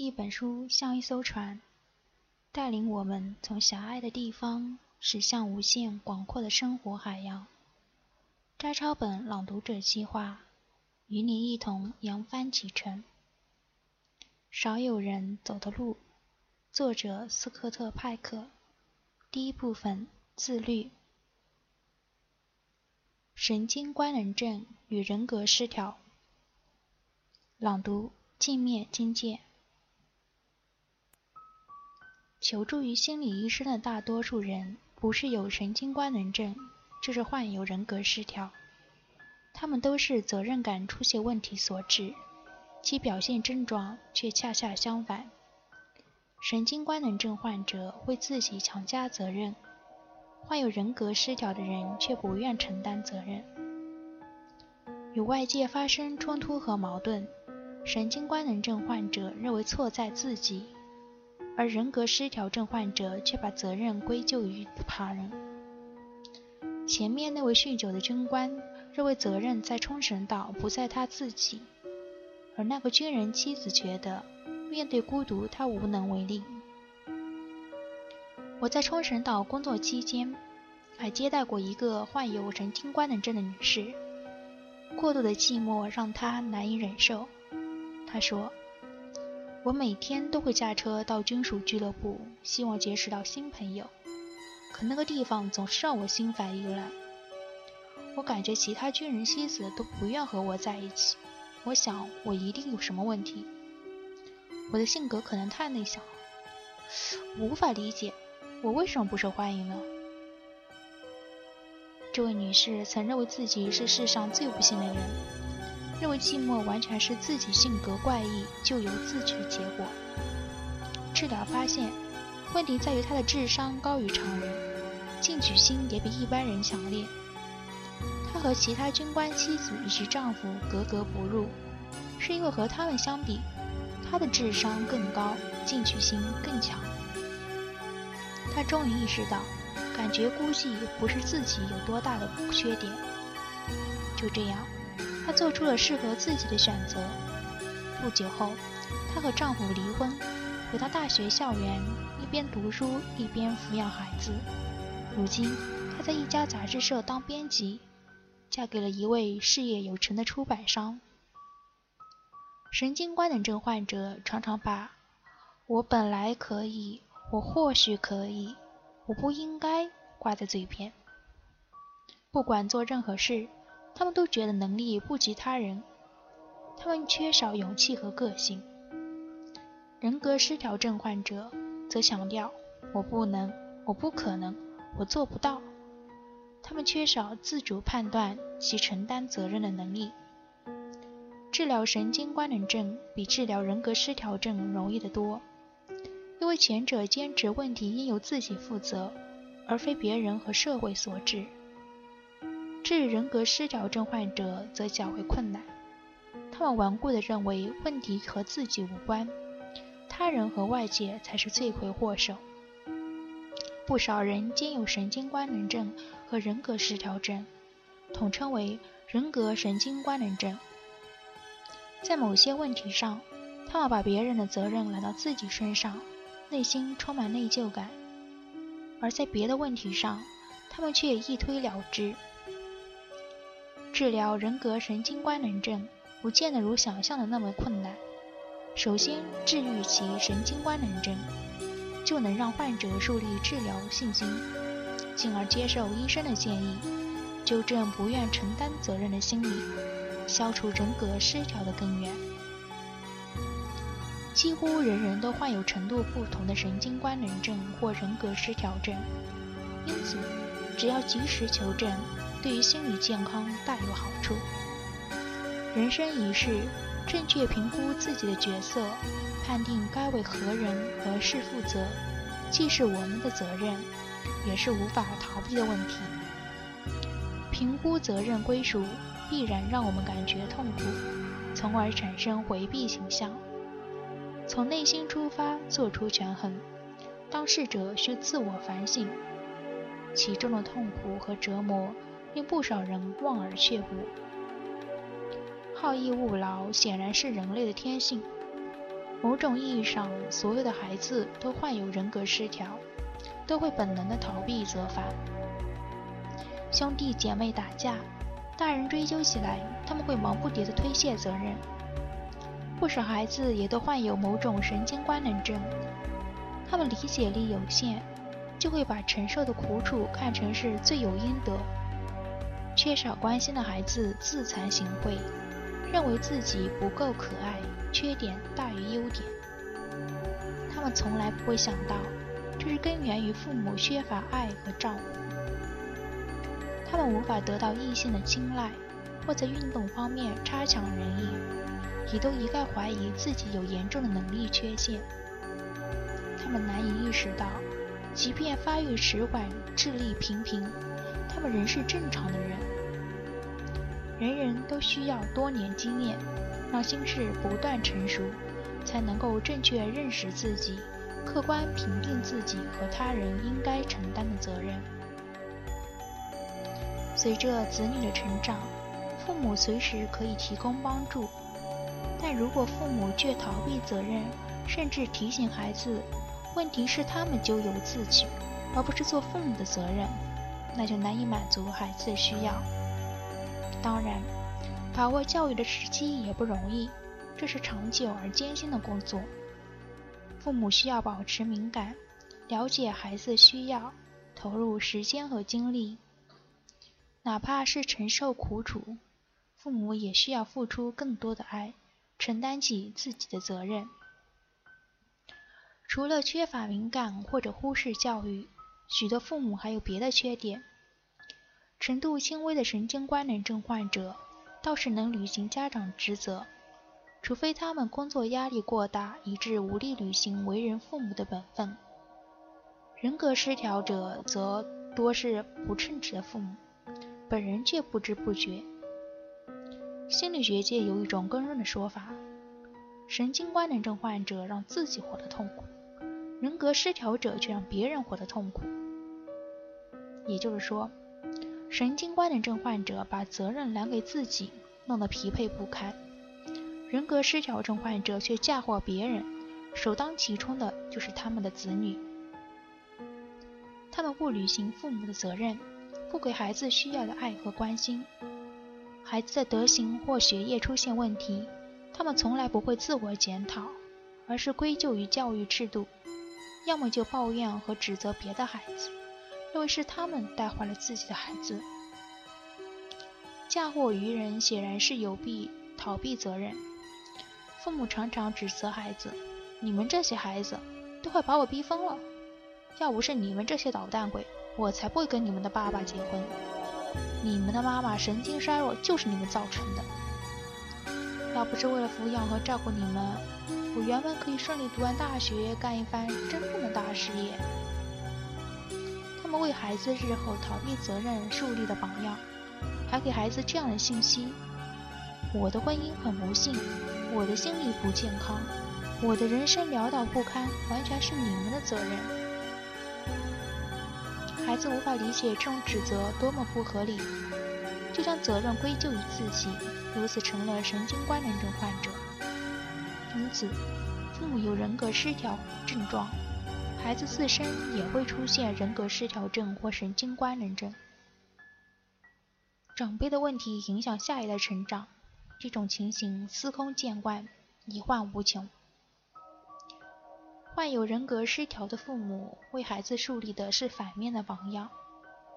一本书像一艘船，带领我们从狭隘的地方驶向无限广阔的生活海洋。摘抄本朗读者计划，与你一同扬帆启程。少有人走的路，作者斯科特·派克。第一部分：自律。神经官能症与人格失调。朗读：镜面金界。求助于心理医生的大多数人，不是有神经官能症，就是患有人格失调。他们都是责任感出现问题所致，其表现症状却恰恰相反。神经官能症患者为自己强加责任，患有人格失调的人却不愿承担责任。与外界发生冲突和矛盾，神经官能症患者认为错在自己，而人格失调症患者却把责任归咎于他人。前面那位酗酒的军官认为责任在冲绳岛不在他自己，而那个军人妻子觉得。面对孤独，他无能为力。我在冲绳岛工作期间，还接待过一个患有神经官能症的女士。过度的寂寞让她难以忍受。她说：“我每天都会驾车到军属俱乐部，希望结识到新朋友，可那个地方总是让我心烦意乱。我感觉其他军人妻子都不愿和我在一起。我想，我一定有什么问题。”我的性格可能太内向了，无法理解我为什么不受欢迎呢？这位女士曾认为自己是世上最不幸的人，认为寂寞完全是自己性格怪异咎由自取结果。治疗发现，问题在于他的智商高于常人，进取心也比一般人强烈。他和其他军官妻子以及丈夫格格不入，是因为和他们相比。他的智商更高，进取心更强。他终于意识到，感觉孤寂不是自己有多大的缺点。就这样，她做出了适合自己的选择。不久后，她和丈夫离婚，回到大学校园，一边读书一边抚养孩子。如今，她在一家杂志社当编辑，嫁给了一位事业有成的出版商。神经官能症患者常常把“我本来可以”“我或许可以”“我不应该”挂在嘴边。不管做任何事，他们都觉得能力不及他人，他们缺少勇气和个性。人格失调症患者则强调“我不能”“我不可能”“我做不到”，他们缺少自主判断及承担责任的能力。治疗神经官能症比治疗人格失调症容易得多，因为前者坚持问题应由自己负责，而非别人和社会所致。治人格失调症患者则较为困难，他们顽固地认为问题和自己无关，他人和外界才是罪魁祸首。不少人兼有神经官能症和人格失调症，统称为人格神经官能症。在某些问题上，他们把别人的责任揽到自己身上，内心充满内疚感；而在别的问题上，他们却一推了之。治疗人格神经官能症不见得如想象的那么困难。首先，治愈其神经官能症，就能让患者树立治疗信心，进而接受医生的建议，纠正不愿承担责任的心理。消除人格失调的根源。几乎人人都患有程度不同的神经官能症或人格失调症，因此，只要及时求诊，对于心理健康大有好处。人生一世，正确评估自己的角色，判定该为何人何事负责，既是我们的责任，也是无法逃避的问题。评估责任归属。必然让我们感觉痛苦，从而产生回避倾向。从内心出发做出权衡，当事者需自我反省，其中的痛苦和折磨令不少人望而却步。好逸恶劳显然是人类的天性，某种意义上，所有的孩子都患有人格失调，都会本能的逃避责罚。兄弟姐妹打架，大人追究起来，他们会忙不迭的推卸责任。不少孩子也都患有某种神经官能症，他们理解力有限，就会把承受的苦楚看成是罪有应得。缺少关心的孩子自惭形秽，认为自己不够可爱，缺点大于优点。他们从来不会想到，这是根源于父母缺乏爱和照顾。他们无法得到异性的青睐，或在运动方面差强人意，也都一概怀疑自己有严重的能力缺陷。他们难以意识到，即便发育迟缓、智力平平，他们仍是正常的人。人人都需要多年经验，让心智不断成熟，才能够正确认识自己，客观评定自己和他人应该承担的责任。随着子女的成长，父母随时可以提供帮助，但如果父母却逃避责任，甚至提醒孩子问题是他们咎由自取，而不是做父母的责任，那就难以满足孩子的需要。当然，把握教育的时机也不容易，这是长久而艰辛的工作。父母需要保持敏感，了解孩子需要，投入时间和精力。哪怕是承受苦楚，父母也需要付出更多的爱，承担起自己的责任。除了缺乏敏感或者忽视教育，许多父母还有别的缺点。程度轻微的神经官能症患者倒是能履行家长职责，除非他们工作压力过大，以致无力履行为人父母的本分。人格失调者则多是不称职的父母，本人却不知不觉。心理学界有一种公认的说法：神经官能症患者让自己活得痛苦，人格失调者却让别人活得痛苦。也就是说。神经官能症患者把责任揽给自己，弄得疲惫不堪；人格失调症患者却嫁祸别人，首当其冲的就是他们的子女。他们不履行父母的责任，不给孩子需要的爱和关心。孩子的德行或学业出现问题，他们从来不会自我检讨，而是归咎于教育制度，要么就抱怨和指责别的孩子。认为是他们带坏了自己的孩子，嫁祸于人显然是有必逃避责任。父母常常指责孩子：“你们这些孩子都快把我逼疯了，要不是你们这些捣蛋鬼，我才不会跟你们的爸爸结婚。你们的妈妈神经衰弱就是你们造成的。要不是为了抚养和照顾你们，我原本可以顺利读完大学，干一番真正的大事业。”他们为孩子日后逃避责任树立了榜样，还给孩子这样的信息：我的婚姻很不幸，我的心理不健康，我的人生潦倒不堪，完全是你们的责任。孩子无法理解这种指责多么不合理，就将责任归咎于自己，如此成了神经官能症患者。因此，父母有人格失调症状。孩子自身也会出现人格失调症或神经官能症。长辈的问题影响下一代成长，这种情形司空见惯，一患无穷。患有人格失调的父母为孩子树立的是反面的榜样，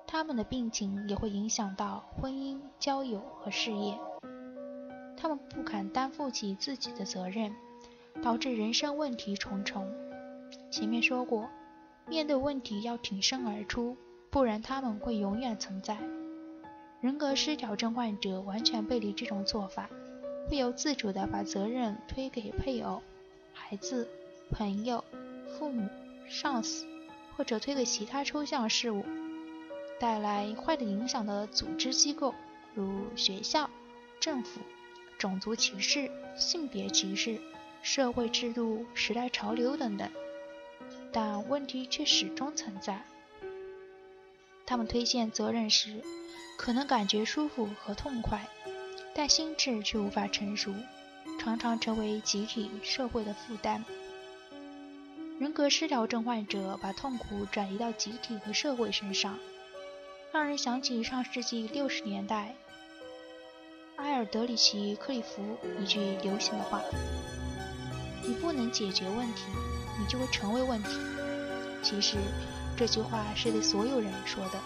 他们的病情也会影响到婚姻、交友和事业。他们不敢担负起自己的责任，导致人生问题重重。前面说过，面对问题要挺身而出，不然他们会永远存在。人格失调症患者完全背离这种做法，不由自主地把责任推给配偶、孩子、朋友、父母、上司，或者推给其他抽象事物，带来坏的影响的组织机构，如学校、政府、种族歧视、性别歧视、社会制度、时代潮流等等。但问题却始终存在。他们推卸责任时，可能感觉舒服和痛快，但心智却无法成熟，常常成为集体社会的负担。人格失调症患者把痛苦转移到集体和社会身上，让人想起上世纪六十年代埃尔德里奇·克里夫一句流行的话：“不能解决问题，你就会成为问题。”其实，这句话是对所有人说的。